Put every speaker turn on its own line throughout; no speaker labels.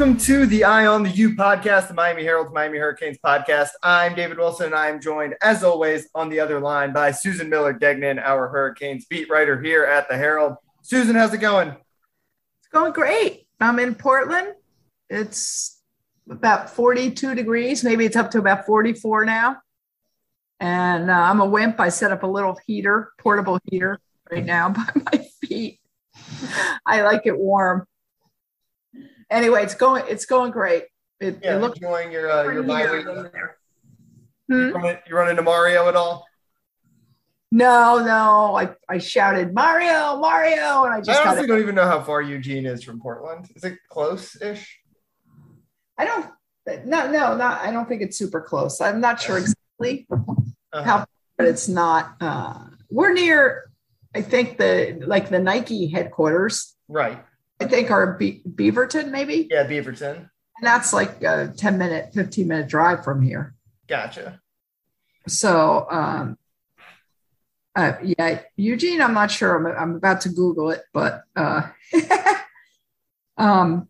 Welcome to the Eye on the U podcast, the Miami Herald's Miami Hurricanes podcast. I'm David Wilson, and I'm joined, as always, on the other line by Susan Miller Degnan, our Hurricanes beat writer here at the Herald. Susan, how's it going?
It's going great. I'm in Portland. It's about 42 degrees. Maybe it's up to about 44 now. And uh, I'm a wimp. I set up a little heater, portable heater right now by my feet. I like it warm anyway, it's going it's going great. It,
yeah,
it looks
enjoying your uh, your bye week.
Hmm?
You, run, you run into Mario at all?
No, no. I, I shouted Mario, Mario, and I just
I honestly don't even know how far Eugene is from Portland. Is it close-ish?
I don't. No, no, not. I don't think it's super close. I'm not sure exactly
Uh-huh.
how, but it's not. Uh, we're near. I think the like the Nike headquarters.
Right.
I think are Be- Beaverton, maybe,
Yeah, Beaverton.
and that's like a 10 minute, 15 minute drive from here.
Gotcha.
So, um, uh, yeah, Eugene, I'm not sure. I'm, I'm about to Google it, but, uh, um,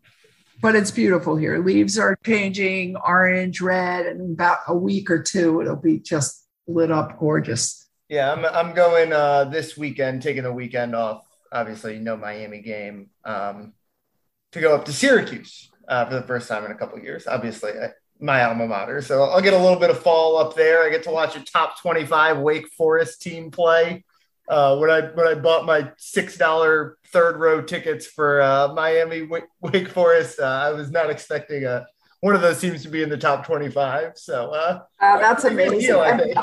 but it's beautiful here. Leaves are changing orange, red, and in about a week or two, it'll be just lit up gorgeous.
Yeah, I'm I'm going uh, this weekend, taking a weekend off. Obviously, no Miami game. Um, to go up to Syracuse uh, for the first time in a couple of years. Obviously, uh, my alma mater. So I'll get a little bit of fall up there. I get to watch a top 25 Wake Forest team play. Uh, when I when I bought my six dollar third row tickets for uh, Miami Wake, Wake Forest, uh, I was not expecting a one of those teams to be in the top 25. So uh,
that's amazing.
deal, I think.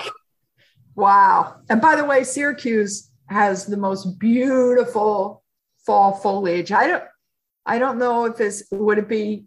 Wow. And by the way, Syracuse has the most beautiful fall foliage. I don't I don't know if it's would it be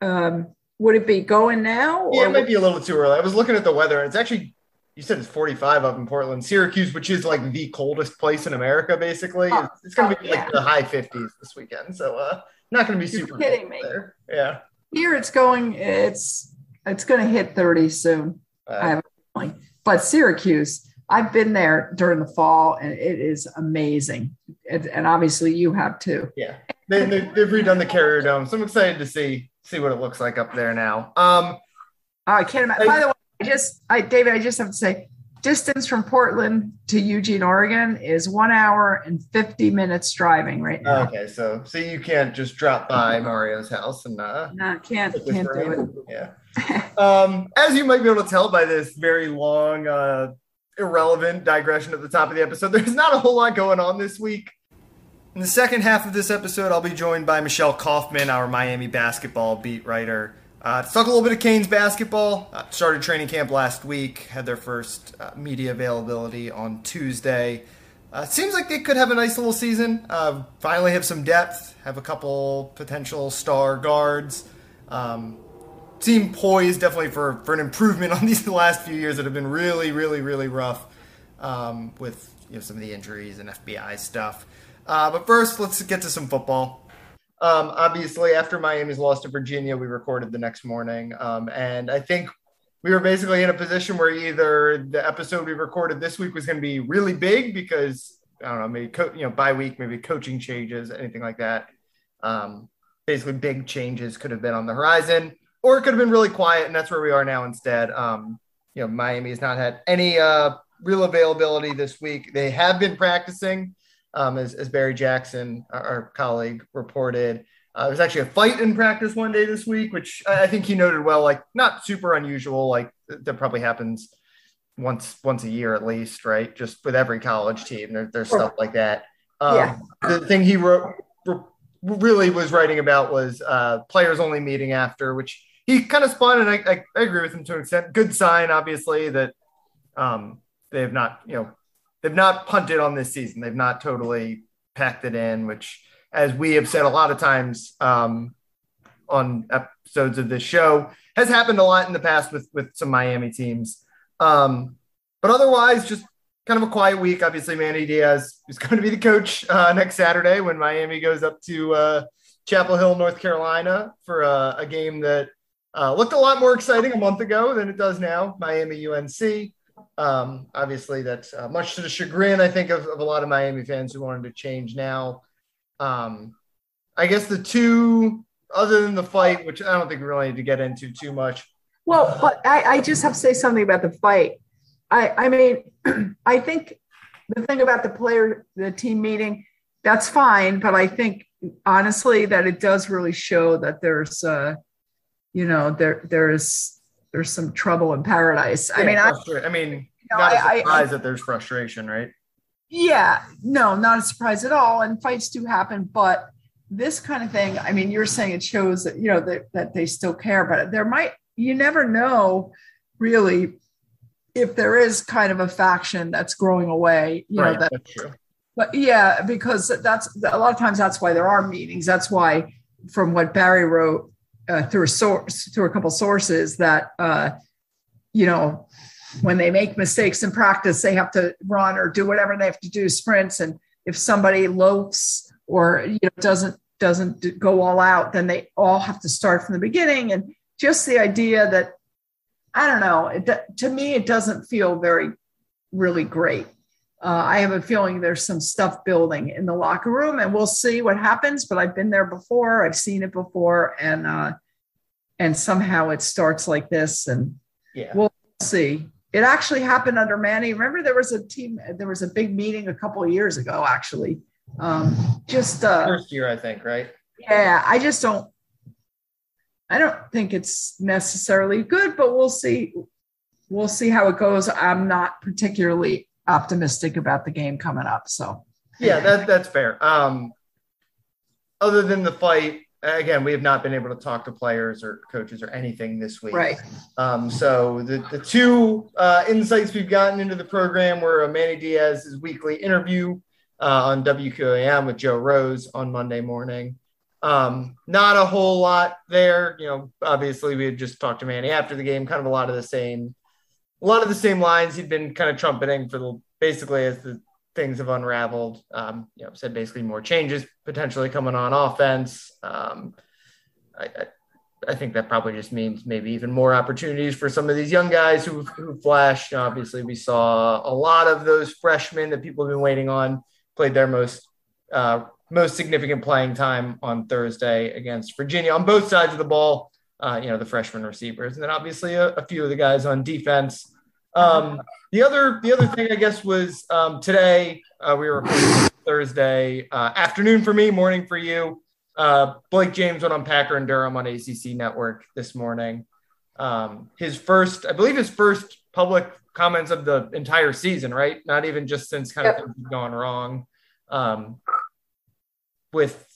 um would it be going now
Yeah, it might be a little too early. I was looking at the weather, and it's actually you said it's 45 up in Portland, Syracuse, which is like the coldest place in America, basically.
Oh,
it's going to
oh,
be like
yeah.
the high 50s this weekend, so uh, not going to be
You're
super
kidding
cold
me.
there. Yeah,
here it's going it's it's going to hit 30 soon. I
uh,
have a feeling. But Syracuse, I've been there during the fall and it is amazing. And, and obviously you have too.
yeah. They, they, they've redone the Carrier Dome, so I'm excited to see see what it looks like up there now. Um,
Oh, I can't imagine. By the way, I just, I, David, I just have to say, distance from Portland to Eugene, Oregon is one hour and 50 minutes driving right now.
okay, so so you can't just drop by Mario's house and uh,
no, can't, can't do it.
Yeah. um, as you might be able to tell by this very long, uh, irrelevant digression at the top of the episode, there's not a whole lot going on this week. In the second half of this episode, I'll be joined by Michelle Kaufman, our Miami basketball beat writer. Uh, to talk a little bit of Canes basketball. Uh, started training camp last week, had their first uh, media availability on Tuesday. Uh, seems like they could have a nice little season. Uh, finally have some depth, have a couple potential star guards. Um, seem poised definitely for, for an improvement on these last few years that have been really, really, really rough um, with you know some of the injuries and FBI stuff. Uh, but first, let's get to some football. Um, obviously, after Miami's loss to Virginia, we recorded the next morning, um, and I think we were basically in a position where either the episode we recorded this week was going to be really big because I don't know, maybe co- you know bye week, maybe coaching changes, anything like that. Um, basically, big changes could have been on the horizon, or it could have been really quiet, and that's where we are now instead. Um, you know, Miami has not had any uh, real availability this week. They have been practicing, um, as, as Barry Jackson, our, our colleague, reported. Uh, there was actually a fight in practice one day this week, which I I think he noted well, like not super unusual. Like that probably happens once once a year at least, right? Just with every college team, there, there's stuff like that. Um,
Yeah.
The thing he wrote re- really was writing about was uh, players only meeting after, which he kind of spun, and I, I, I agree with him to an extent. Good sign, obviously, that um, they have not, you know, they've not punted on this season. They've not totally packed it in, which, as we have said a lot of times um, on episodes of this show, has happened a lot in the past with with some Miami teams. Um, but otherwise, just kind of a quiet week. Obviously, Manny Diaz is going to be the coach uh, next Saturday when Miami goes up to uh, Chapel Hill, North Carolina, for uh, a game that uh, looked a lot more exciting a month ago than it does now. Miami UNC. Um, obviously, that's uh, much to the chagrin, I think, of, of a lot of Miami fans who wanted to change now. Um, I guess the two other than the fight, which I don't think we really need to get into too much.
Well, but I, I just have to say something about the fight. I, I mean, I think the thing about the player, the team meeting, that's fine. But I think honestly that it does really show that there's, uh, you know, there there's there's some trouble in paradise.
Yeah,
I mean, I,
I mean,
you know,
not a
I- I-
surprise that there's frustration, right?
Yeah, no, not a surprise at all. And fights do happen, but this kind of thing, I mean, you're saying it shows that, you know, that, that they still care, but there might, you never know really if there is kind of a faction that's growing away, you know, that,
that's true.
but yeah, because that's a lot of times that's why there are meetings. That's why, from what Barry wrote uh, through a source, through a couple sources, that, uh, you know, when they make mistakes in practice, they have to run or do whatever they have to do sprints. And if somebody loafs or you know doesn't doesn't go all out, then they all have to start from the beginning. And just the idea that I don't know, it, to me, it doesn't feel very really great. Uh, I have a feeling there's some stuff building in the locker room, and we'll see what happens. But I've been there before, I've seen it before, and uh, and somehow it starts like this, and
yeah.
we'll see. It actually happened under Manny. Remember, there was a team, there was a big meeting a couple of years ago, actually. Um, just, uh,
First year, I think, right?
yeah, I just don't, I don't think it's necessarily good, but we'll see. We'll see how it goes. I'm not particularly optimistic about the game coming up. So,
Yeah, that, that's fair. Um, other than the fight, again, we have not been able to talk to players or coaches or anything this week.
right.
Um, so the, the two uh, insights we've gotten into the program were Manny Diaz's weekly interview uh, on WQAM with Joe Rose on Monday morning. Um, not a whole lot there. You know, obviously we had just talked to Manny after the game, kind of a lot of the same, a lot of the same lines he'd been kind of trumpeting for the basically as the things have unraveled. Um, you know, said basically more changes potentially coming on offense. Um, I, I I think that probably just means maybe even more opportunities for some of these young guys who who flashed. Obviously, we saw a lot of those freshmen that people have been waiting on played their most uh, most significant playing time on Thursday against Virginia on both sides of the ball. Uh, you know, the freshman receivers, and then obviously a, a few of the guys on defense. Um, the other the other thing I guess was um, today uh, we were recording Thursday uh, afternoon for me, morning for you. Uh, Blake James went on Packer and Durham on ACC Network this morning. Um, his first, I believe, his first public comments of the entire season, right? Not even just since kind of things have gone wrong. Um, with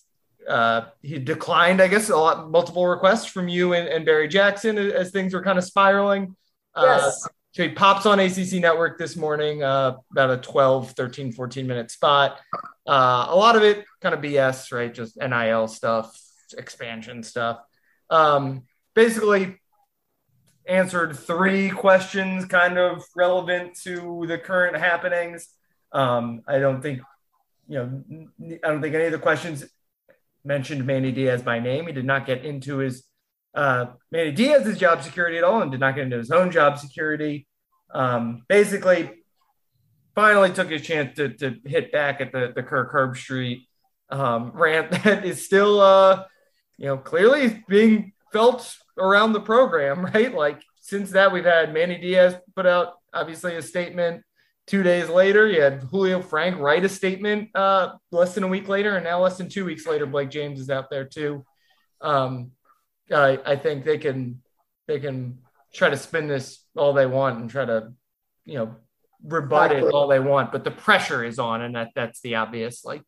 uh, he declined, I guess, a lot multiple requests from you and, and Barry Jackson as, as things were kind of spiraling. Uh,
Yes.
so he pops on ACC Network this morning, uh, about a 12, 13, 14 minute spot. Uh, a lot of it kind of BS, right? Just NIL stuff, expansion stuff. Um, basically, answered three questions kind of relevant to the current happenings. Um, I don't think, you know, I don't think any of the questions mentioned Manny Diaz by name. He did not get into his uh, Manny Diaz's job security at all and did not get into his own job security. Um, basically, finally took his chance to, to hit back at the, the Kirk Herbstreit um, rant that is still, uh, you know, clearly being felt around the program, right? Like since that, we've had Manny Diaz put out obviously a statement. Two days later, you had Julio Frenk write a statement uh, less than a week later, and now less than two weeks later, Blake James is out there too. Um, I, I think they can they can try to spin this all they want and try to you know rebut it all they want, but the pressure is on, and that that's the obvious like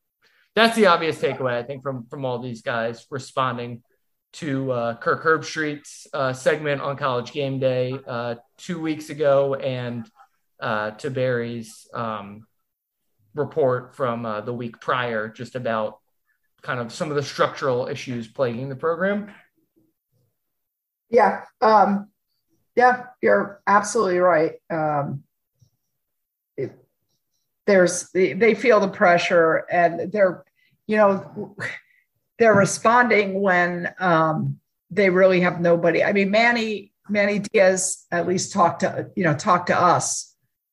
that's the obvious takeaway I think from from all these guys responding to uh, Kirk Herbstreit's uh, segment on College Game Day uh, two weeks ago, and uh, to Barry's um, report from uh, the week prior, just about kind of some of the structural issues plaguing the program.
Yeah. Um, yeah, you're absolutely right. Um, it, there's they, feel the pressure and they're, you know, they're responding when um, they really have nobody. I mean, Manny Manny Diaz at least talked to you know talked to us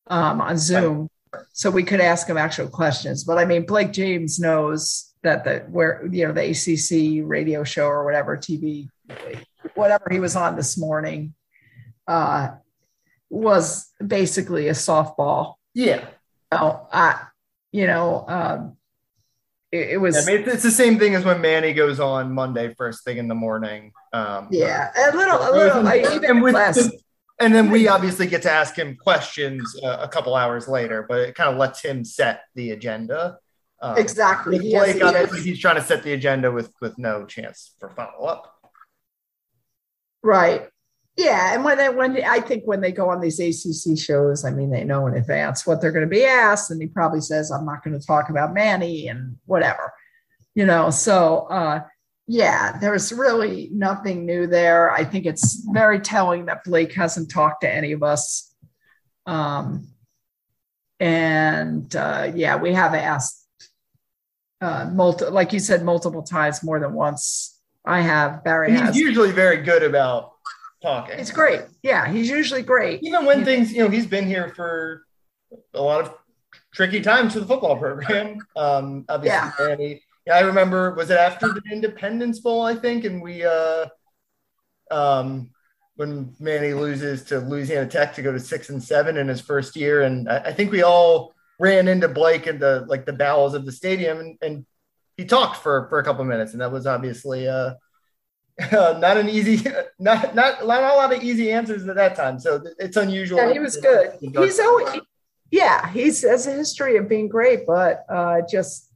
um, on Zoom, so we could ask him actual questions. But I mean, Blake James knows that the where you know the ACC radio show or whatever TV, whatever he was on this morning, uh, was basically a softball.
Yeah.
Oh, I, you know, um, it, it was.
I mean, it's, it's the same thing as when Manny goes on Monday first thing in the morning. Um,
yeah, a little, a little, like, even
and, with
less.
the- and then we obviously get to ask him questions uh, a couple hours later, but it kind of lets him set the agenda. Um,
exactly. He has-
Blake,
he has-
obviously, he's trying to set the agenda with with no chance for follow up.
Right. Yeah, and when they when I think when they go on these ACC shows, I mean they know in advance what they're going to be asked, and he probably says, "I'm not going to talk about Manny and whatever," you know. So, uh, yeah, there's really nothing new there. I think it's very telling that Blake hasn't talked to any of us, um, and uh, yeah, we have asked uh, multi, like you said, multiple times, more than once. I have Barry
He's
has.
usually very good about talking.
It's great. Yeah, he's usually great.
even when things, you know, he's been here for a lot of tricky times for the football program. Um, obviously,
Yeah.
Yeah, I remember. Was it after the Independence Bowl? I think, and we, uh, um, when Manny loses to Louisiana Tech to go to six and seven in his first year, and I, I think we all ran into Blake in the like the bowels of the stadium, and, and he talked for for a couple minutes, and that was obviously uh, not an easy, not not not a lot of easy answers at that time. So it's unusual.
Yeah, he was good. He's always, yeah, he's has a history of being great, but uh, just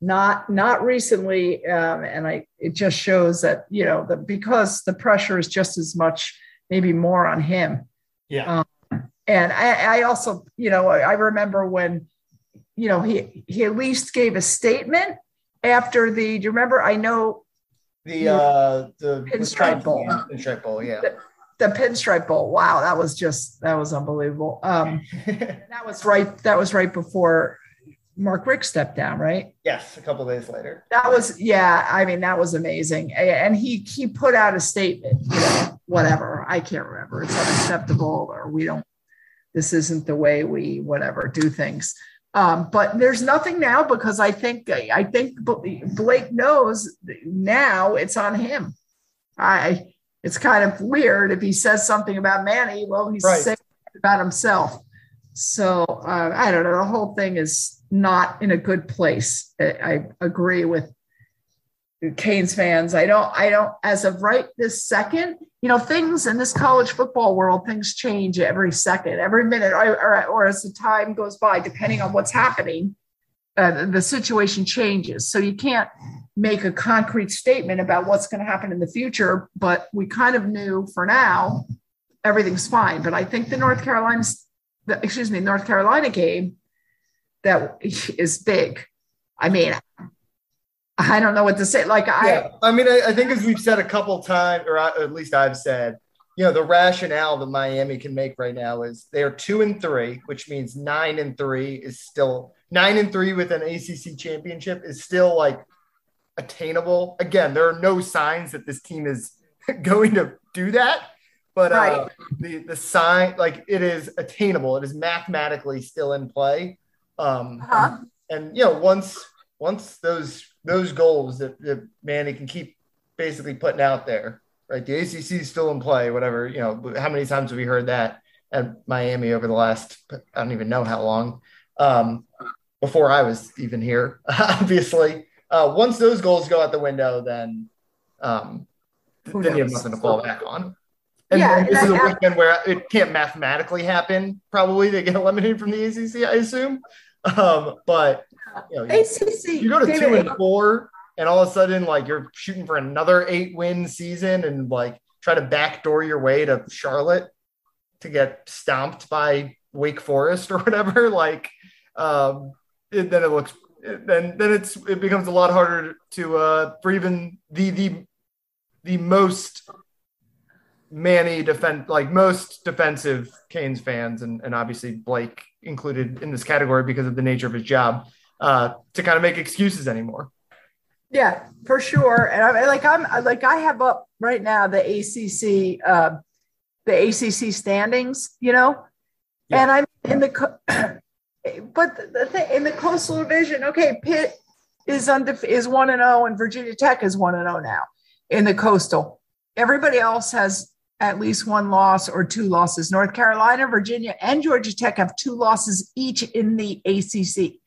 not not recently. Um, and I it just shows that you know that because the pressure is just as much, maybe more on him.
yeah.
um, And I, I also, you know, I remember when, you know, he he at least gave a statement after the. Do you remember? I know
The uh the
Pinstripe Bowl.
Pinstripe Bowl, yeah.
the Pinstripe Bowl. Wow, that was just that was unbelievable. Um, that was right. That was right before Mark Richt stepped down, right?
yes, a couple days later.
That was yeah. I mean, that was amazing. And he he put out a statement. You know, whatever. I can't remember. It's unacceptable, or we don't. This isn't the way we whatever do things. Um, but there's nothing now because I think I think Blake knows now it's on him. I it's kind of weird if he says something about Manny. Well, he's
Right.
saying about himself. So uh, I don't know. The whole thing is not in a good place. I, I agree with Canes fans. I don't. I don't. As of right this second, you know, things in this college football world, things change every second, every minute, or, or, or as the time goes by, depending on what's happening. Uh, the situation changes. So you can't make a concrete statement about what's going to happen in the future. But we kind of knew for now everything's fine. But I think the North Carolina, the, excuse me, North Carolina game that is big. I mean, I don't know what to say. Like I,
Yeah. I mean, I, I think as we've said a couple times, or I- at least I've said, you know, the rationale that Miami can make right now is they're two and three, which means nine and three is still nine and three with an ACC championship is still like attainable. Again, there are no signs that this team is going to do that, but uh,
Right.
the the sign like it is attainable. It is mathematically still in play. Um,
Uh-huh.
and you know once once those those goals that, that Manny can keep basically putting out there, right? The ACC is still in play. Whatever you know, how many times have we heard that at Miami over the last I don't even know how long. Um, before I was even here, obviously. Uh, once those goals go out the window, then um, then you have nothing to fall back on. And
Yeah,
this
and
is a weekend where it can't mathematically happen. Probably they get eliminated from the ACC, I assume. Um, but you know,
ACC.
you go to
David,
two and four, and all of a sudden, like you're shooting for another eight win season, and like try to backdoor your way to Charlotte to get stomped by Wake Forest or whatever. Like, um, it, then it looks then then it's it becomes a lot harder to uh, for even the the the most Manny defend like most defensive Canes fans and, and obviously Blake included in this category because of the nature of his job uh, to kind of make excuses anymore.
Yeah, for sure. And I like I'm like I have up right now the ACC uh, the ACC standings, you know,
Yeah.
and I'm in the but the, the thing in the coastal division. Okay, Pitt is undef- is one and zero, and Virginia Tech is one and zero now in the Coastal. Everybody else has at least one loss or two losses. North Carolina, Virginia, and Georgia Tech have two losses each in the ACC.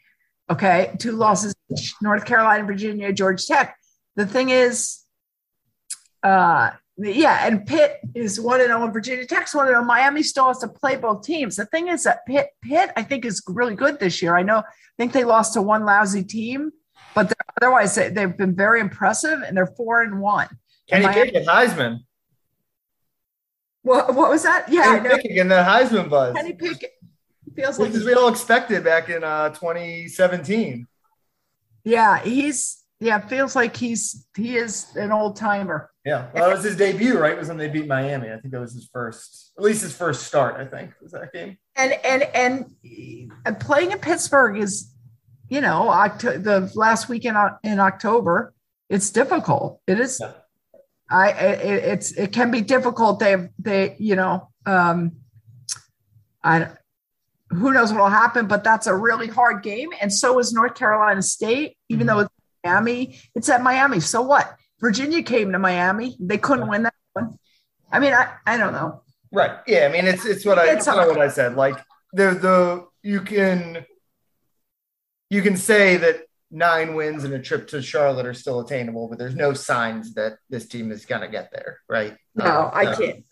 Okay, two losses each. North Carolina, Virginia, Georgia Tech. The thing is, uh, yeah, and Pitt is one and zero, and Virginia Tech's one and zero. Miami still has to play both teams. The thing is that Pitt, Pitt, I think is really good this year. I know, I think they lost to one lousy team, but otherwise they, have been very impressive, and they're four and one.
Kenny Pickett, Heisman.
What, what was that? Yeah,
Kenny Pickett in the Heisman buzz.
Kenny Pickett
feels like we all expected back in uh, 2017.
Yeah, he's yeah, feels like he's he is an old timer.
Yeah, well, that was his debut, right? Was when they beat Miami. I think that was his first, at least his first start. I think was that game.
And and and playing in Pittsburgh is, you know, Oct- the last weekend in October. It's difficult. It is. Yeah. I it, it's it can be difficult. They they you know um, I who knows what will happen, but that's a really hard game. And so is North Carolina State, even mm-hmm. though it's Miami. It's at Miami. So what? Virginia came to Miami. They couldn't win that one. I mean, I, I don't know.
Right. Yeah. I mean, it's it's what I it's kind what I said. Like the the you can you can say that nine wins and a trip to Charlotte are still attainable, but there's no signs that this team is gonna get there. Right.
No, um, I can't.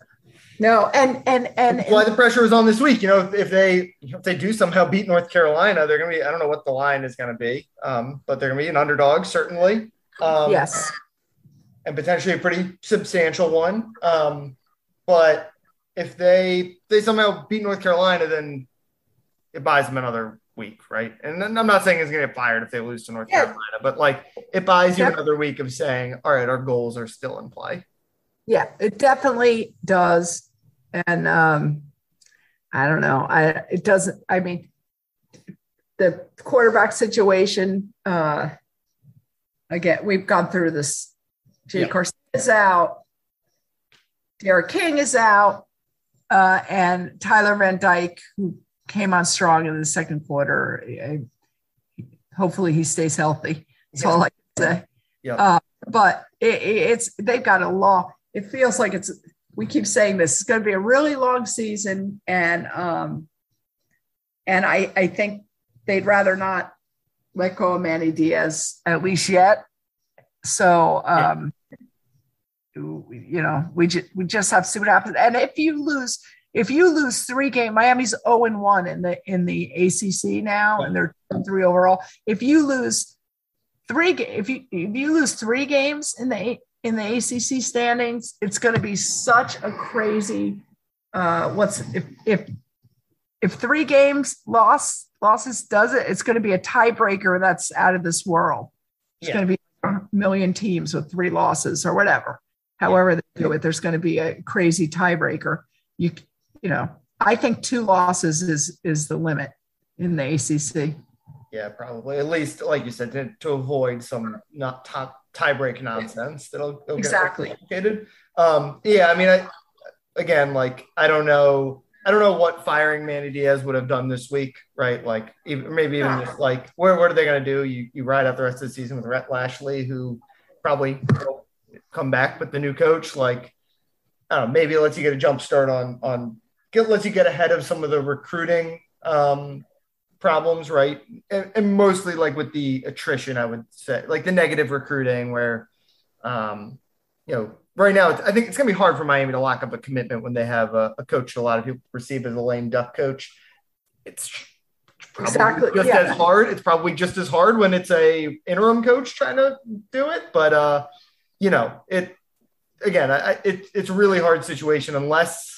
No, and and and
why the pressure is on this week. You know, if, if they if they do somehow beat North Carolina, they're gonna be. I don't know what the line is gonna be, um, but they're gonna be an underdog certainly.
Um, yes,
and potentially a pretty substantial one. Um, but if they they somehow beat North Carolina, then it buys them another week, right? And then I'm not saying he's gonna get fired if they lose to North yeah. Carolina, but like it buys you yep. another week of saying, all right, our goals are still in play.
Yeah, it definitely does and um, I don't know. I it doesn't. I mean, the quarterback situation. Uh, again, we've gone through this. Jay yeah. is out. D'Eriq King is out, uh, and Tyler Van Dyke, who came on strong in the second quarter. I, hopefully, he stays healthy. That's yeah. all I can say. Yeah. Uh, but it, it's they've got a law. It feels like it's we keep saying this is going to be a really long season, and um, and I I think they'd rather not let go of Manny Diaz at least yet. So um, you know, we just we just have to see what happens. And if you lose, if you lose three games, Miami's 0 and 1 in the in the ACC now, and they're three overall. If you lose three, if you if you lose three games in the in the ACC standings, it's going to be such a crazy. Uh, what's if if if three games loss losses does it, it's going to be a tiebreaker that's out of this world. It's yeah. going to be a million teams with three losses or whatever. However yeah. they do it, there's going to be a crazy tiebreaker. You you know, I think two losses is is the limit in the ACC.
Yeah, probably at least like you said to, to avoid some not top tiebreak nonsense that'll, that'll
exactly
complicated. Um, yeah, I mean, I again, like I don't know, I don't know what firing Manny Diaz would have done this week, right? Like even, maybe even just like where what are they going to do? You you ride out the rest of the season with Rhett Lashlee, who probably come back with the new coach. Like I don't know, maybe it lets you get a jump start on on get lets you get ahead of some of the recruiting um, problems, right? And, and, mostly like with the attrition, I would say, like the negative recruiting, where, um, you know, right now, I think it's going to be hard for Miami to lock up a commitment when they have a, a coach a lot of people perceive as a lame duck coach. It's exactly just yeah. as hard. It's probably just as hard when it's a interim coach trying to do it. But uh, you know, it again, I, it, it's a really hard situation unless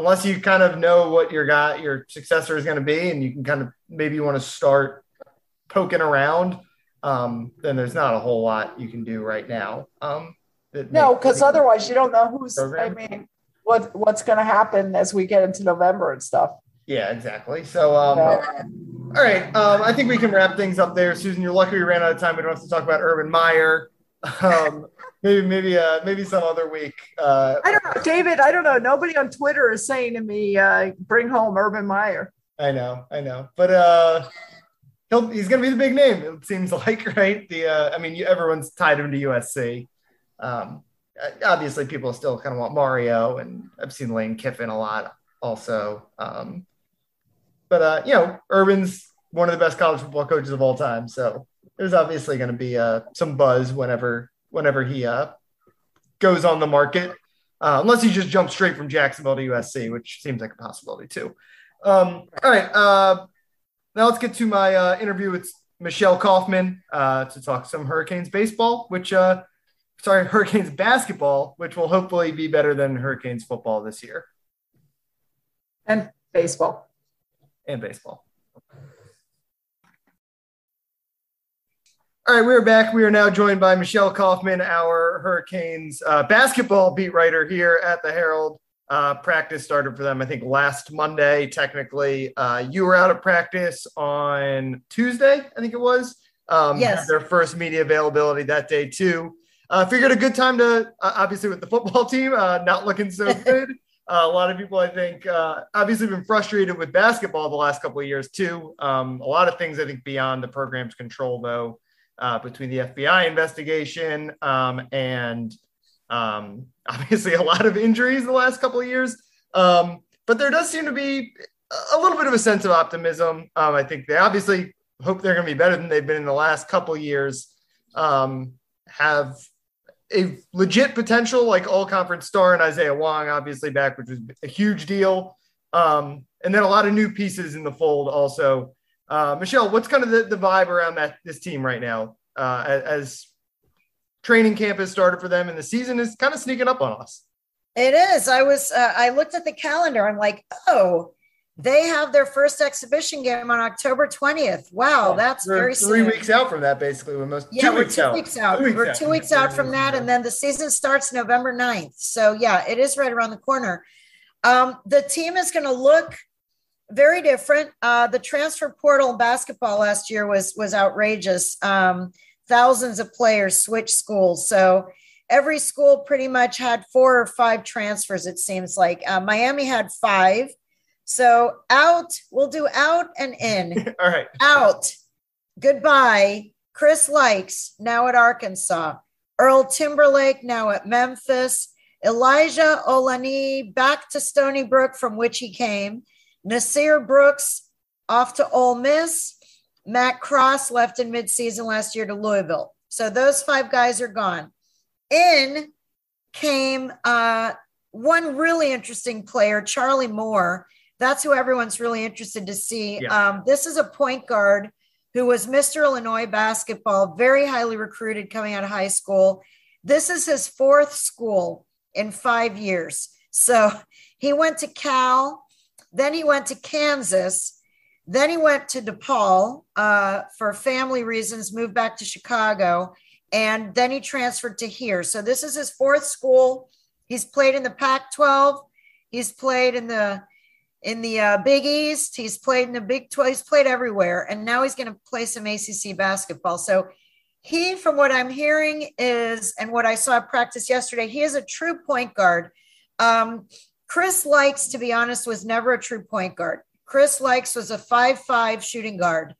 unless you kind of know what your guy your successor is going to be and you can kind of maybe you want to start poking around um, then there's not a whole lot you can do right now um,
no because otherwise you don't know who's program. i mean what what's going to happen as we get into november and stuff.
Yeah exactly. So um, yeah. all right um, i think we can wrap things up there. Susan you're lucky we ran out of time. We don't have to talk about urban meyer. Um, maybe maybe uh maybe some other week. Uh,
I don't know, David. I don't know. Nobody on Twitter is saying to me, uh, "Bring home Urban Meyer."
I know, I know, but uh, he'll he's going to be the big name. It seems like right. The uh, I mean, everyone's tied him to USC. Um, obviously, people still kind of want Mario, and I've seen Lane Kiffin a lot also. Um, but uh, you know, Urban's one of the best college football coaches of all time, so there's obviously going to be uh, some buzz whenever whenever he uh, goes on the market, uh, unless he just jumps straight from Jacksonville to USC, which seems like a possibility too. Um, all right, uh, now let's get to my uh, interview with Michelle Kaufman uh, to talk some Hurricanes baseball, which uh, sorry, Hurricanes basketball, which will hopefully be better than Hurricanes football this year.
And baseball.
And baseball. All right, we're back. We are now joined by Michelle Kaufman, our Hurricanes uh, basketball beat writer here at the Herald. Uh, practice started for them, I think, last Monday. Technically, uh, you were out of practice on Tuesday, I think it was. Um,
yes.
Their first media availability that day too. Uh, figured a good time to, uh, obviously, with the football team uh, not looking so good. Uh, a lot of people, I think, uh, obviously been frustrated with basketball the last couple of years too. Um, a lot of things, I think, beyond the program's control, though, uh, between the FBI investigation um, and um, obviously a lot of injuries the last couple of years. Um, but there does seem to be a little bit of a sense of optimism. Um, I think they obviously hope they're going to be better than they've been in the last couple of years. Um, have a legit potential like all conference star and Isaiah Wong, obviously back, which was a huge deal. Um, and then a lot of new pieces in the fold also. Uh, Michelle, what's kind of the, the vibe around that this team right now uh, as, as training camp has started for them and the season is kind of sneaking up on us?
It is. I was. Uh, I looked at the calendar. I'm like, oh, they have their first exhibition game on October 20th. Wow, that's
We're
very
three
soon.
weeks out from that, basically. When most
Yeah,
two
we're
weeks
two
out.
weeks out.
Two weeks
we're
out.
two weeks out from that, and then the season starts November 9th. So yeah, it is right around the corner. Um, the team is going to look very different. Uh, the transfer portal in basketball last year was was outrageous. Um, thousands of players switched schools, so every school pretty much had four or five transfers. It seems like uh, Miami had five. So out, we'll do out and in
All right.
out. Goodbye. Chris Lykes, now at Arkansas. Earl Timberlake, now at Memphis. Elijah Olaniyi, back to Stony Brook, from which he came. Nysier Brooks, off to Ole Miss. Matt Cross left in midseason last year to Louisville. So those five guys are gone. In came uh, one really interesting player, Charlie Moore. That's who everyone's really interested to see.
Yeah.
Um, this is a point guard who was Mr. Illinois basketball, very highly recruited coming out of high school. This is his fourth school in five years. So he went to Cal, then he went to Kansas, then he went to DePaul uh, for family reasons, moved back to Chicago, and then he transferred to here. So this is his fourth school. He's played in the Pac-12. He's played in the in the uh, Big East. He's played in the Big 12. He's played everywhere, and now he's going to play some ACC basketball. So he, from what I'm hearing, is and what I saw practice yesterday, he is a true point guard. Um, Chris Lykes, to be honest, was never a true point guard. Chris Lykes was a five-five shooting guard.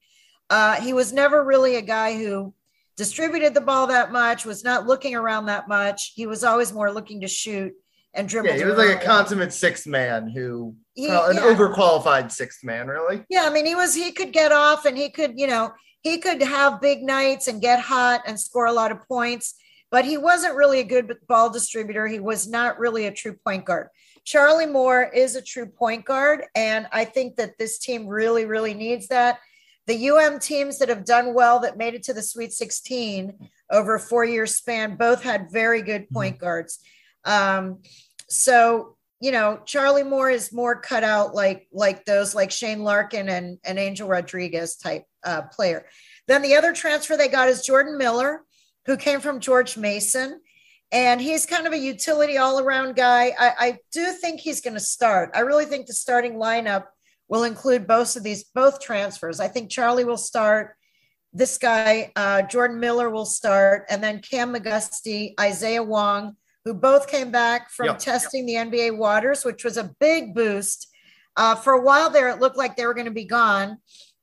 Uh, he was never really a guy who distributed the ball that much, was not looking around that much. He was always more looking to shoot and dribble.
Yeah, he was like a consummate sixth man who,
He-
well, an
yeah.
overqualified sixth man, really.
Yeah, I mean, he was he could get off and he could, you know, he could have big nights and get hot and score a lot of points, but he wasn't really a good ball distributor. He was not really a true point guard. Charlie Moore is a true point guard, and I think that this team really, really needs that. The UM teams that have done well that made it to the Sweet 16 over a four-year span both had very good point guards. Um, so you know, Charlie Moore is more cut out like like those like Shane Larkin and, and Angel Rodriguez type uh, player. Then the other transfer they got is Jordan Miller, who came from George Mason. And he's kind of a utility all around guy. I, I do think he's going to start. I really think the starting lineup will include both of these, both transfers. I think Charlie will start. This guy, uh, Jordan Miller, will start. And then Cam McGusty, Isaiah Wong, who both came back from
Yep.
testing the NBA waters, which was a big boost. Uh, for a while there, it looked like they were going to be gone.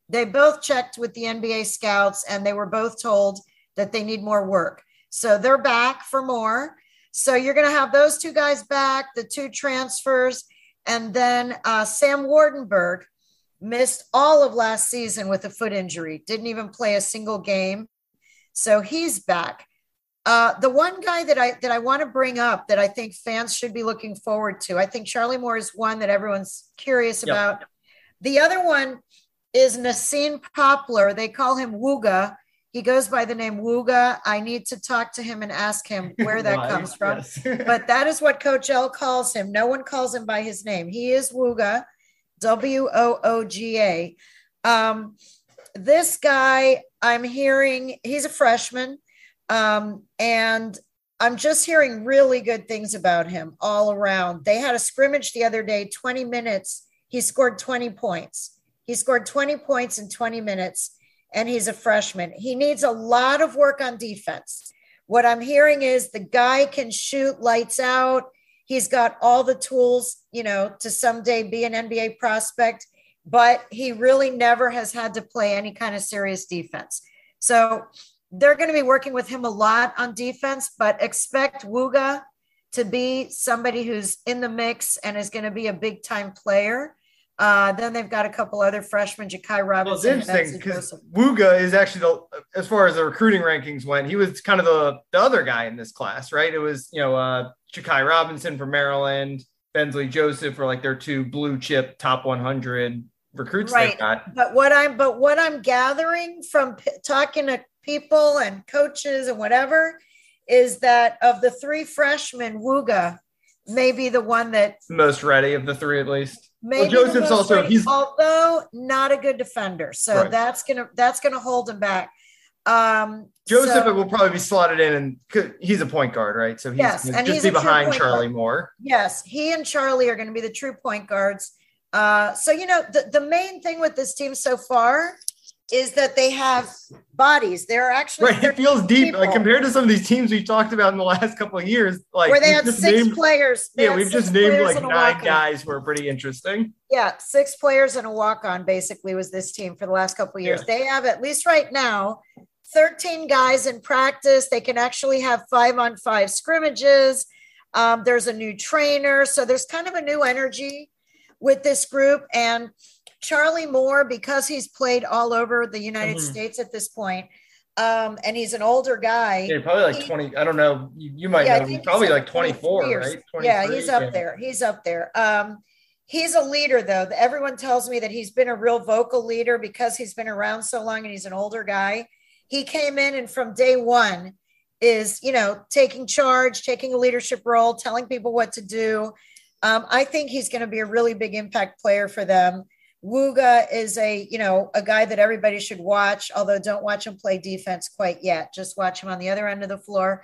They both checked with the NBA scouts and they were both told that they need more work. So they're back for more. So you're going to have those two guys back, the two transfers, and then uh, Sam Waardenburg missed all of last season with a foot injury, didn't even play a single game. So he's back. Uh, the one guy that I that I want to bring up that I think fans should be looking forward to, I think Charlie Moore is one that everyone's curious yep. about. The other one is Nassim Poplar. They call him Wooga. He goes by the name Wooga. I need to talk to him and ask him where that comes from. Yes. but that is what Coach L calls him. No one calls him by his name. He is Wooga, W O O G A. Um, this guy, I'm hearing, he's a freshman. Um, and I'm just hearing really good things about him all around. They had a scrimmage the other day, 20 minutes. He scored 20 points. He scored 20 points in 20 minutes, and he's a freshman. He needs a lot of work on defense. What I'm hearing is the guy can shoot lights out. He's got all the tools, you know, to someday be an NBA prospect, but he really never has had to play any kind of serious defense. So they're going to be working with him a lot on defense, but expect Wooga to be somebody who's in the mix and is going to be a big time player. Uh, then they've got a couple other freshmen, Jakai Robinson.
Well, it's interesting because Wooga is actually the, as far as the recruiting rankings went, he was kind of the, the other guy in this class, right? It was, you know, uh, Jakai Robinson from Maryland, Bensley Joseph were like their two blue chip top 100 recruits right.
But what I'm, but what I'm gathering from p- talking to people and coaches and whatever is that of the three freshmen, Wooga may be the one that
most ready of the three at least.
Maybe well, Joseph's also ready, he's although not a good defender, so right. that's gonna that's gonna hold him back. Um,
Joseph so, will probably be slotted in, and he's a point guard, right? So he's
yes,
just
he's
be behind Charlie
guard.
Moore.
Yes, he and Charlie are going to be the true point guards. Uh, so you know the, the main thing with this team so far is that they have bodies. They're actually
right. It feels deep, people. like compared to some of these teams we've talked about in the last couple of years. Like
where they had six named, players.
They yeah, we've just named like nine guys who are pretty interesting.
Yeah, six players and a walk-on basically was this team for the last couple of years. Yeah. They have at least right now 13 guys in practice. They can actually have five on five scrimmages. Um, there's a new trainer, so there's kind of a new energy with this group and Charlie Moore, because he's played all over the United mm-hmm. States at this point, um, and he's an older guy.
Yeah, probably like he, 20. I don't know. You, you might yeah, know. Probably like 24, right?
Yeah, he's up yeah. there. He's up there. Um, he's a leader, though. Everyone tells me that he's been a real vocal leader because he's been around so long and he's an older guy. He came in and from day one is, you know, taking charge, taking a leadership role, telling people what to do. Um, I think he's going to be a really big impact player for them. Wooga is a, you know, a guy that everybody should watch, although don't watch him play defense quite yet. Just watch him on the other end of the floor.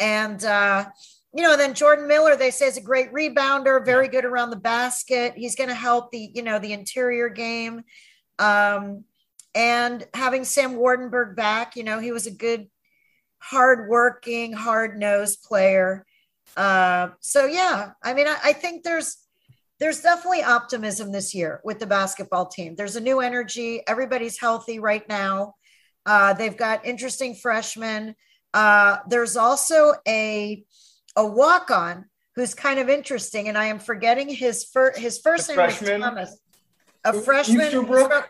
And, uh, you know, then Jordan Miller, they say is a great rebounder, very good around the basket. He's going to help the, you know, the interior game. Um, and having Sam Waardenburg back, you know, he was a good, hardworking, hard nosed player. Uh, so yeah, I mean, I, I think there's there's definitely optimism this year with the basketball team. There's a new energy. Everybody's healthy right now. Uh, they've got interesting freshmen. Uh, there's also a a walk on who's kind of interesting, and I am forgetting his first his first name freshman. Thomas. A freshman. From,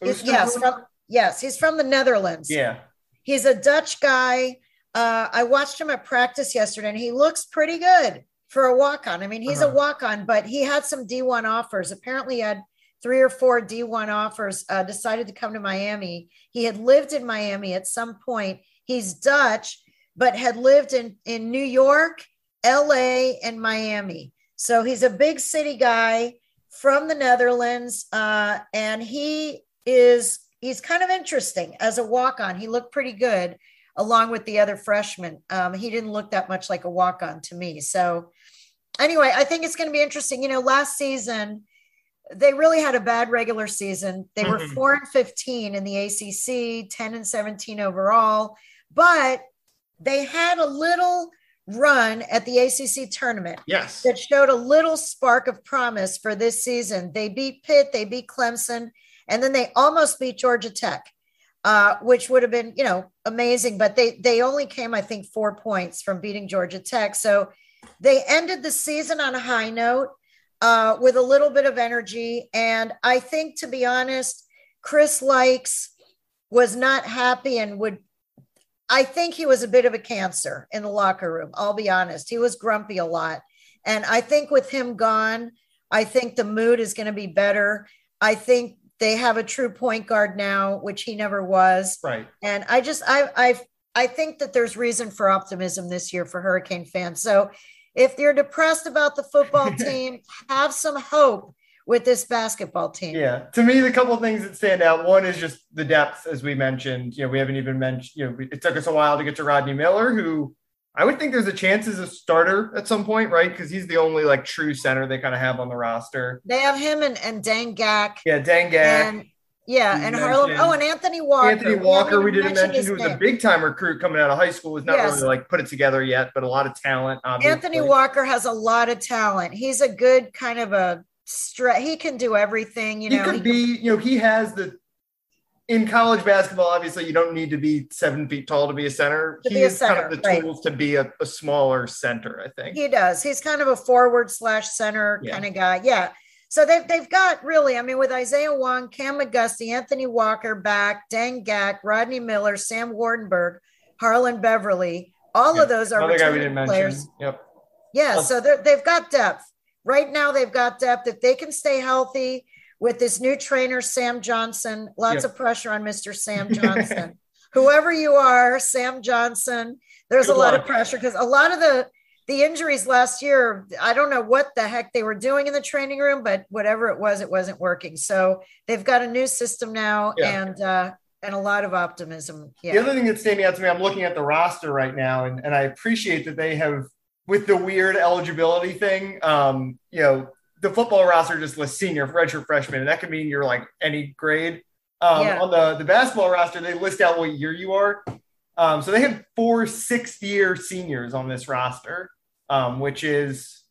yes, from, yes, he's from the Netherlands.
Yeah,
he's a Dutch guy. Uh, I watched him at practice yesterday, and he looks pretty good for a walk on. I mean, he's uh-huh. a walk on, but he had some D1 offers. Apparently, he had three or four D1 offers, uh, decided to come to Miami. He had lived in Miami at some point. He's Dutch, but had lived in, in New York, LA, and Miami. So he's a big city guy from the Netherlands. Uh, and he is, he's kind of interesting as a walk on. He looked pretty good along with the other freshmen. Um, he didn't look that much like a walk on to me. So anyway, I think it's going to be interesting. You know, last season, they really had a bad regular season. They were mm-hmm. four and 15 in the ACC, 10 and 17 overall, but they had a little run at the ACC tournament.
Yes.
That showed a little spark of promise for this season. They beat Pitt, they beat Clemson, and then they almost beat Georgia Tech, uh, which would have been you know amazing. But they they only came I think four points from beating Georgia Tech, so they ended the season on a high note uh, with a little bit of energy. And I think, to be honest, Chris Lykes was not happy and would. I think he was a bit of a cancer in the locker room. I'll be honest. He was grumpy a lot. And I think with him gone, I think the mood is going to be better. I think they have a true point guard now, which he never was.
Right.
And I just I I I think that there's reason for optimism this year for Hurricane fans. So if you're depressed about the football team, have some hope with this basketball team.
Yeah. To me, the couple of things that stand out one is just the depth, as we mentioned. You know, we haven't even mentioned, you know, it took us a while to get to Rodney Miller, who I would think there's a chance as a starter at some point, right? Because he's the only like true center they kind of have on the roster.
They have him and, and Deng Gak.
Yeah, Deng Gak.
And yeah, and Harlond. Oh, and Anthony Walker.
Anthony Walker, we, we didn't mention, who was name. a big time recruit coming out of high school, was not yes. really like put it together yet, but a lot of talent. Obviously.
Anthony Walker has a lot of talent. He's a good kind of a stretch. He can do everything. You know,
he could he be. Can- you know, he has the. In college basketball, obviously, you don't need to be seven feet tall to be a center.
To
he
has
kind of the right. tools to be a, a, smaller center. I think
he does. He's kind of a forward slash center yeah. kind of guy. Yeah. So they've, they've got really, I mean, with Isaiah Wong, Cam McGusty, Anthony Walker back, Deng Gak, Rodney Miller, Sam Waardenburg, Harlond Beverly, all yep. of those are
Another guy we didn't players. Mention. Yep.
Yeah, so they've got depth. Right now, they've got depth. If they can stay healthy with this new trainer, Sam Johnson, lots yep. of pressure on Mr. Sam Johnson. Whoever you are, Sam Johnson, there's Good a luck. lot of pressure because a lot of the the injuries last year, I don't know what the heck they were doing in the training room, but whatever it was, it wasn't working. So they've got a new system now yeah. and uh, and a lot of optimism.
Yeah. The other thing that's standing out to me, I'm looking at the roster right now, and, and I appreciate that they have with the weird eligibility thing, um, you know, the football roster just lists senior, redshirt freshman, and that could mean you're like any grade. Um, yeah. On the, the basketball roster, they list out what year you are. Um, so they have four sixth year seniors on this roster um, which is,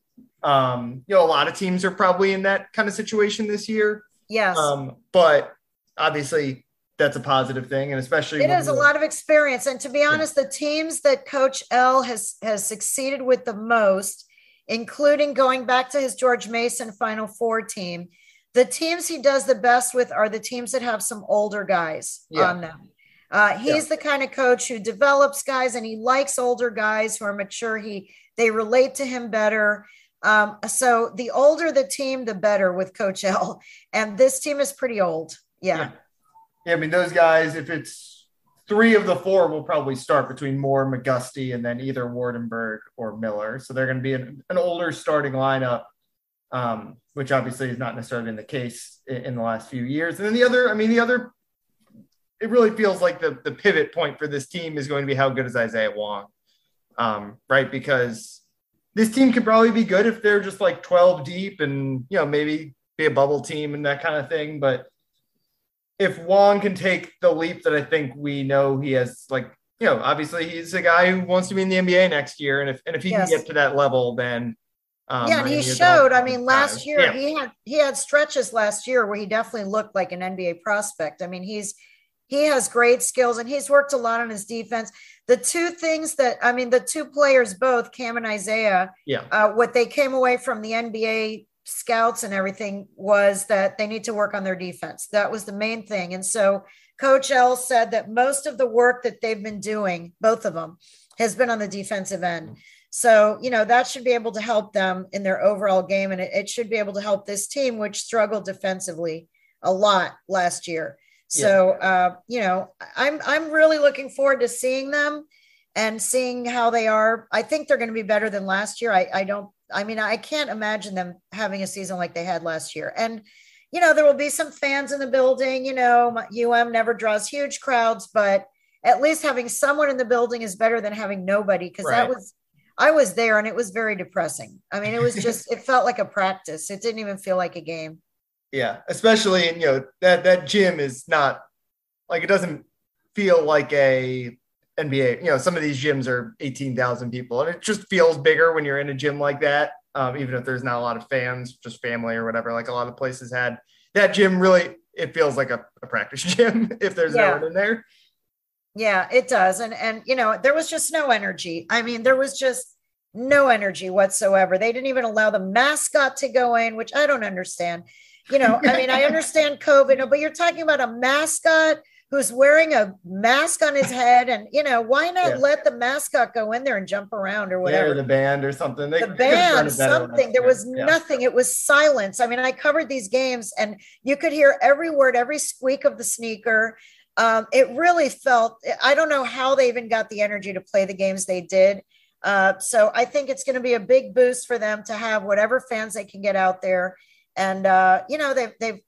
um, you know, a lot of teams are probably in that kind of situation this year.
Yes.
Um, but obviously, that's a positive thing, and especially
it is a lot of experience. And to be honest, the teams that Coach L has has succeeded with the most, including going back to his George Mason Final Four team, the teams he does the best with are the teams that have some older guys yeah. on them. Uh, he's yeah. the kind of coach who develops guys, and he likes older guys who are mature. He they relate to him better. Um, so the older the team, the better with Coach L. And this team is pretty old. Yeah.
yeah. yeah. I mean, those guys, if it's three of the four, will probably start between Moore, McGusty, and then either Waardenburg or Miller. So they're going to be an, an older starting lineup, um, which obviously is not necessarily been the case in, in the last few years. And then the other, I mean, the other, it really feels like the, the pivot point for this team is going to be how good is Isaiah Wong um, right? Because this team could probably be good if they're just like 12 deep and, you know, maybe be a bubble team and that kind of thing. But if Wong can take the leap that I think we know he has, like, you know, obviously he's a guy who wants to be in the NBA next year. And if, and if he yes. can get to that level, then
um, yeah, and he showed. I mean, last year yeah. he had he had stretches last year where he definitely looked like an NBA prospect. I mean, he's he has great skills and he's worked a lot on his defense. The two things that I mean, the two players, both Cam and Isaiah,
yeah,
uh, what they came away from the NBA scouts and everything was that they need to work on their defense. That was the main thing. And so Coach L said that most of the work that they've been doing, both of them, has been on the defensive end. So, you know, that should be able to help them in their overall game. And it, it should be able to help this team, which struggled defensively a lot last year. So uh, you know, I'm I'm really looking forward to seeing them and seeing how they are. I think they're going to be better than last year. I, I don't. I mean, I can't imagine them having a season like they had last year. And you know, there will be some fans in the building. You know, UM never draws huge crowds, but at least having someone in the building is better than having nobody because right. that was I was there and it was very depressing. I mean, it was just it felt like a practice. It didn't even feel like a game.
Yeah, especially in you know that that gym is not like it doesn't feel like a NBA. You know, some of these gyms are eighteen thousand people, and it just feels bigger when you're in a gym like that. Um, even if there's not a lot of fans, just family or whatever. Like a lot of places had that gym really. it feels like a, a practice gym if there's
Yeah.
no one in there.
Yeah, it does. And and you know, there was just no energy. I mean, there was just no energy whatsoever. They didn't even allow the mascot to go in, which I don't understand. You know, I mean, I understand COVID, but you're talking about a mascot who's wearing a mask on his head and you know, why not
Yeah.
let the mascot go in there and jump around or
Yeah,
whatever?
or the band or something. They-
the
they could've done
band,
it better last
something. There was
Yeah.
nothing. It was silence. I mean, I covered these games and you could hear every word, every squeak of the sneaker. Um, it really felt, I don't know how they even got the energy to play the games they did. Uh, so I think it's going to be a big boost for them to have whatever fans they can get out there. And, uh, you know, they've, they've,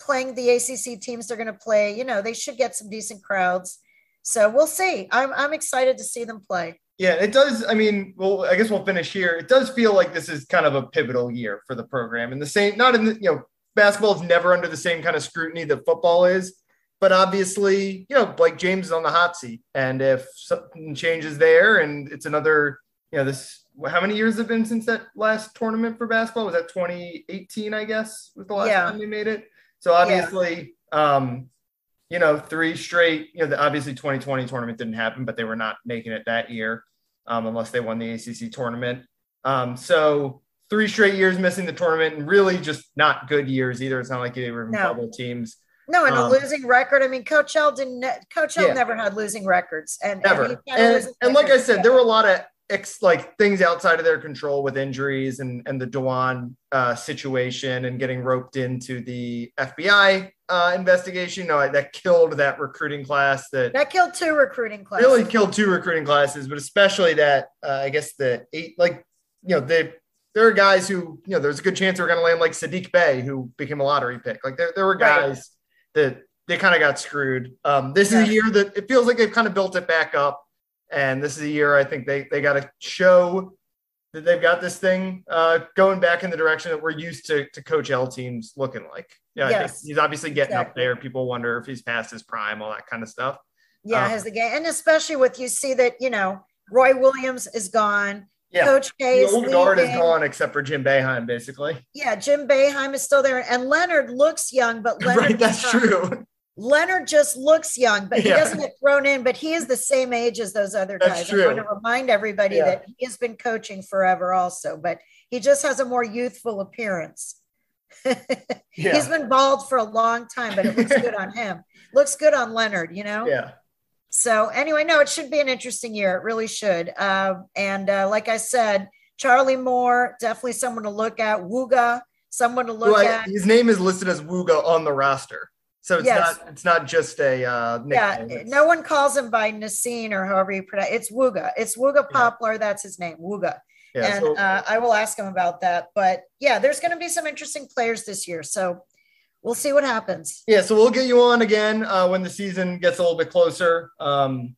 playing the ACC teams they're going to play, you know, they should get some decent crowds. So we'll see. I'm, I'm excited to see them play.
Yeah, it does. I mean, well, I guess we'll finish here. It does feel like this is kind of a pivotal year for the program, and the same. Not in the you know, basketball is never under the same kind of scrutiny that football is, but obviously, you know, Blake James is on the hot seat, and if something changes there, and it's another, you know, this. How many years have been since that last tournament for basketball? Was that 2018? I guess was the last
Yeah.
time they made it. So obviously, um, you know, three straight, you know, the, obviously 2020 tournament didn't happen, but they were not making it that year um, unless they won the ACC tournament. Um, so three straight years missing the tournament and really just not good years either. It's not like they were in
No.
bubble teams.
No, and
Um,
a losing record. I mean, Coach L didn't. Coach L
Yeah.
never had losing records, and
Ever.
And,
And,
he kinda loses
and like I
records.
said, there were a lot of ex, like things outside of their control with injuries and, and the Dewan uh, situation and getting roped into the FBI uh, investigation. No, that killed that recruiting class that
that killed two recruiting classes.
really killed two recruiting classes, but especially that uh, I guess the eight, like you know, they there are guys who you know there's a good chance they were going to land like Saddiq Bey, who became a lottery pick. Like there, there were
Right.
guys that they kind of got screwed. Um, this
Yeah.
is a year that it feels like they've kind of built it back up, and this is a year I think they they got to show that they've got this thing uh, going back in the direction that we're used to to Coach L teams looking like. Yeah,
Yes.
he's obviously getting up there. People wonder if he's past his prime, all that kind of stuff.
yeah,
um,
has the game, and especially with you see that you know Roy Williams is gone.
Yeah.
Coach K
the
is
old guard is gone except for Jim Boeheim, basically.
Yeah, Jim Boeheim is still there, and Leonard looks young, but Leonard
right, that's true.
Leonard just looks young, but he
Yeah.
doesn't get thrown in. But he is the same age as those other
That's
guys.
true.
I want to remind everybody
Yeah.
that he has been coaching forever, also. But he just has a more youthful appearance.
Yeah,
He's been bald for a long time, but it looks good on him. Looks good on Leonard, you know.
yeah,
So anyway, no, it should be an interesting year. It really should. Uh, and uh, like I said, Charlie Moore, definitely someone to look at. Wooga, someone to look
Well,
at.
his name is listed as Wooga on the roster, so it's
Yes.
not it's not just a uh,
Yeah.
It's-
no one calls him by Nassim or however you pronounce. It. It's Wooga. It's Wooga Poplar. That's his name, Wooga.
yeah,
and
so-
uh, I will ask him about that. But yeah, there's going to be some interesting players this year, so we'll see what happens.
yeah, so we'll get you on again uh, when the season gets a little bit closer. Um,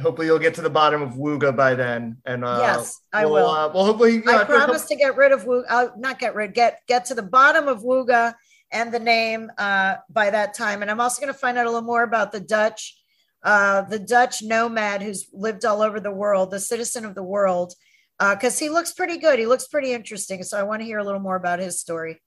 hopefully, you'll get to the bottom of Wooga by then, and uh,
Yes, I
we'll,
will.
Uh, well, hopefully, yeah,
I
a couple-
promise to get rid of Wooga. Uh, not get rid. Get get to the bottom of Wooga and the name uh, by that time. And I'm also going to find out a little more about the Dutch, uh, the Dutch nomad who's lived all over the world, the citizen of the world, because he looks pretty good. He looks pretty interesting. So I want to hear a little more about his story.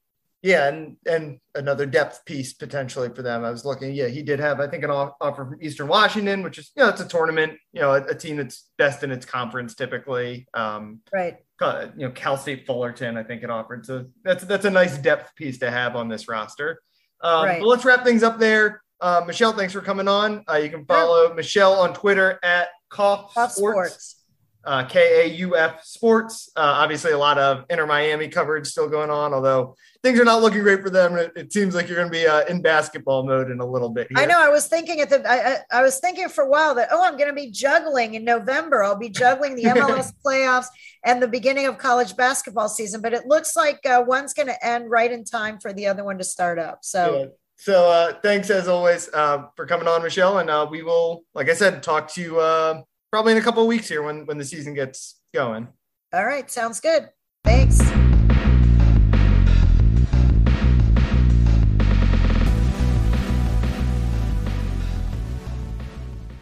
Yeah, and and another depth piece potentially for them. I was looking. Yeah, he did have I think an offer from Eastern Washington, which is you know it's a tournament. You know, a, a team that's best in its conference typically. Um,
Right.
uh, you know, Cal State Fullerton, I think it offered. So that's that's a nice depth piece to have on this roster. Um,
Right.
But let's wrap things up there. Uh, Michelle, thanks for coming on. Uh, you can follow Michelle on Twitter at
Kauf
Sports,
sports.
Uh, K A U F Sports. Uh, obviously, a lot of Inter Miami coverage still going on, although things are not looking great for them. It, it seems like you're going to be uh, in basketball mode in a little bit. Here.
I know. I was thinking at the. I, I, I was thinking for a while that oh, I'm going to be juggling in November. I'll be juggling the MLS playoffs and the beginning of college basketball season. But it looks like uh, one's going to end right in time for the other one to start up. So
Yeah. So uh, thanks as always uh, for coming on, Michelle, and uh, we will, like I said, talk to you uh, probably in a couple of weeks here when when the season gets going.
all right, sounds good. Thanks.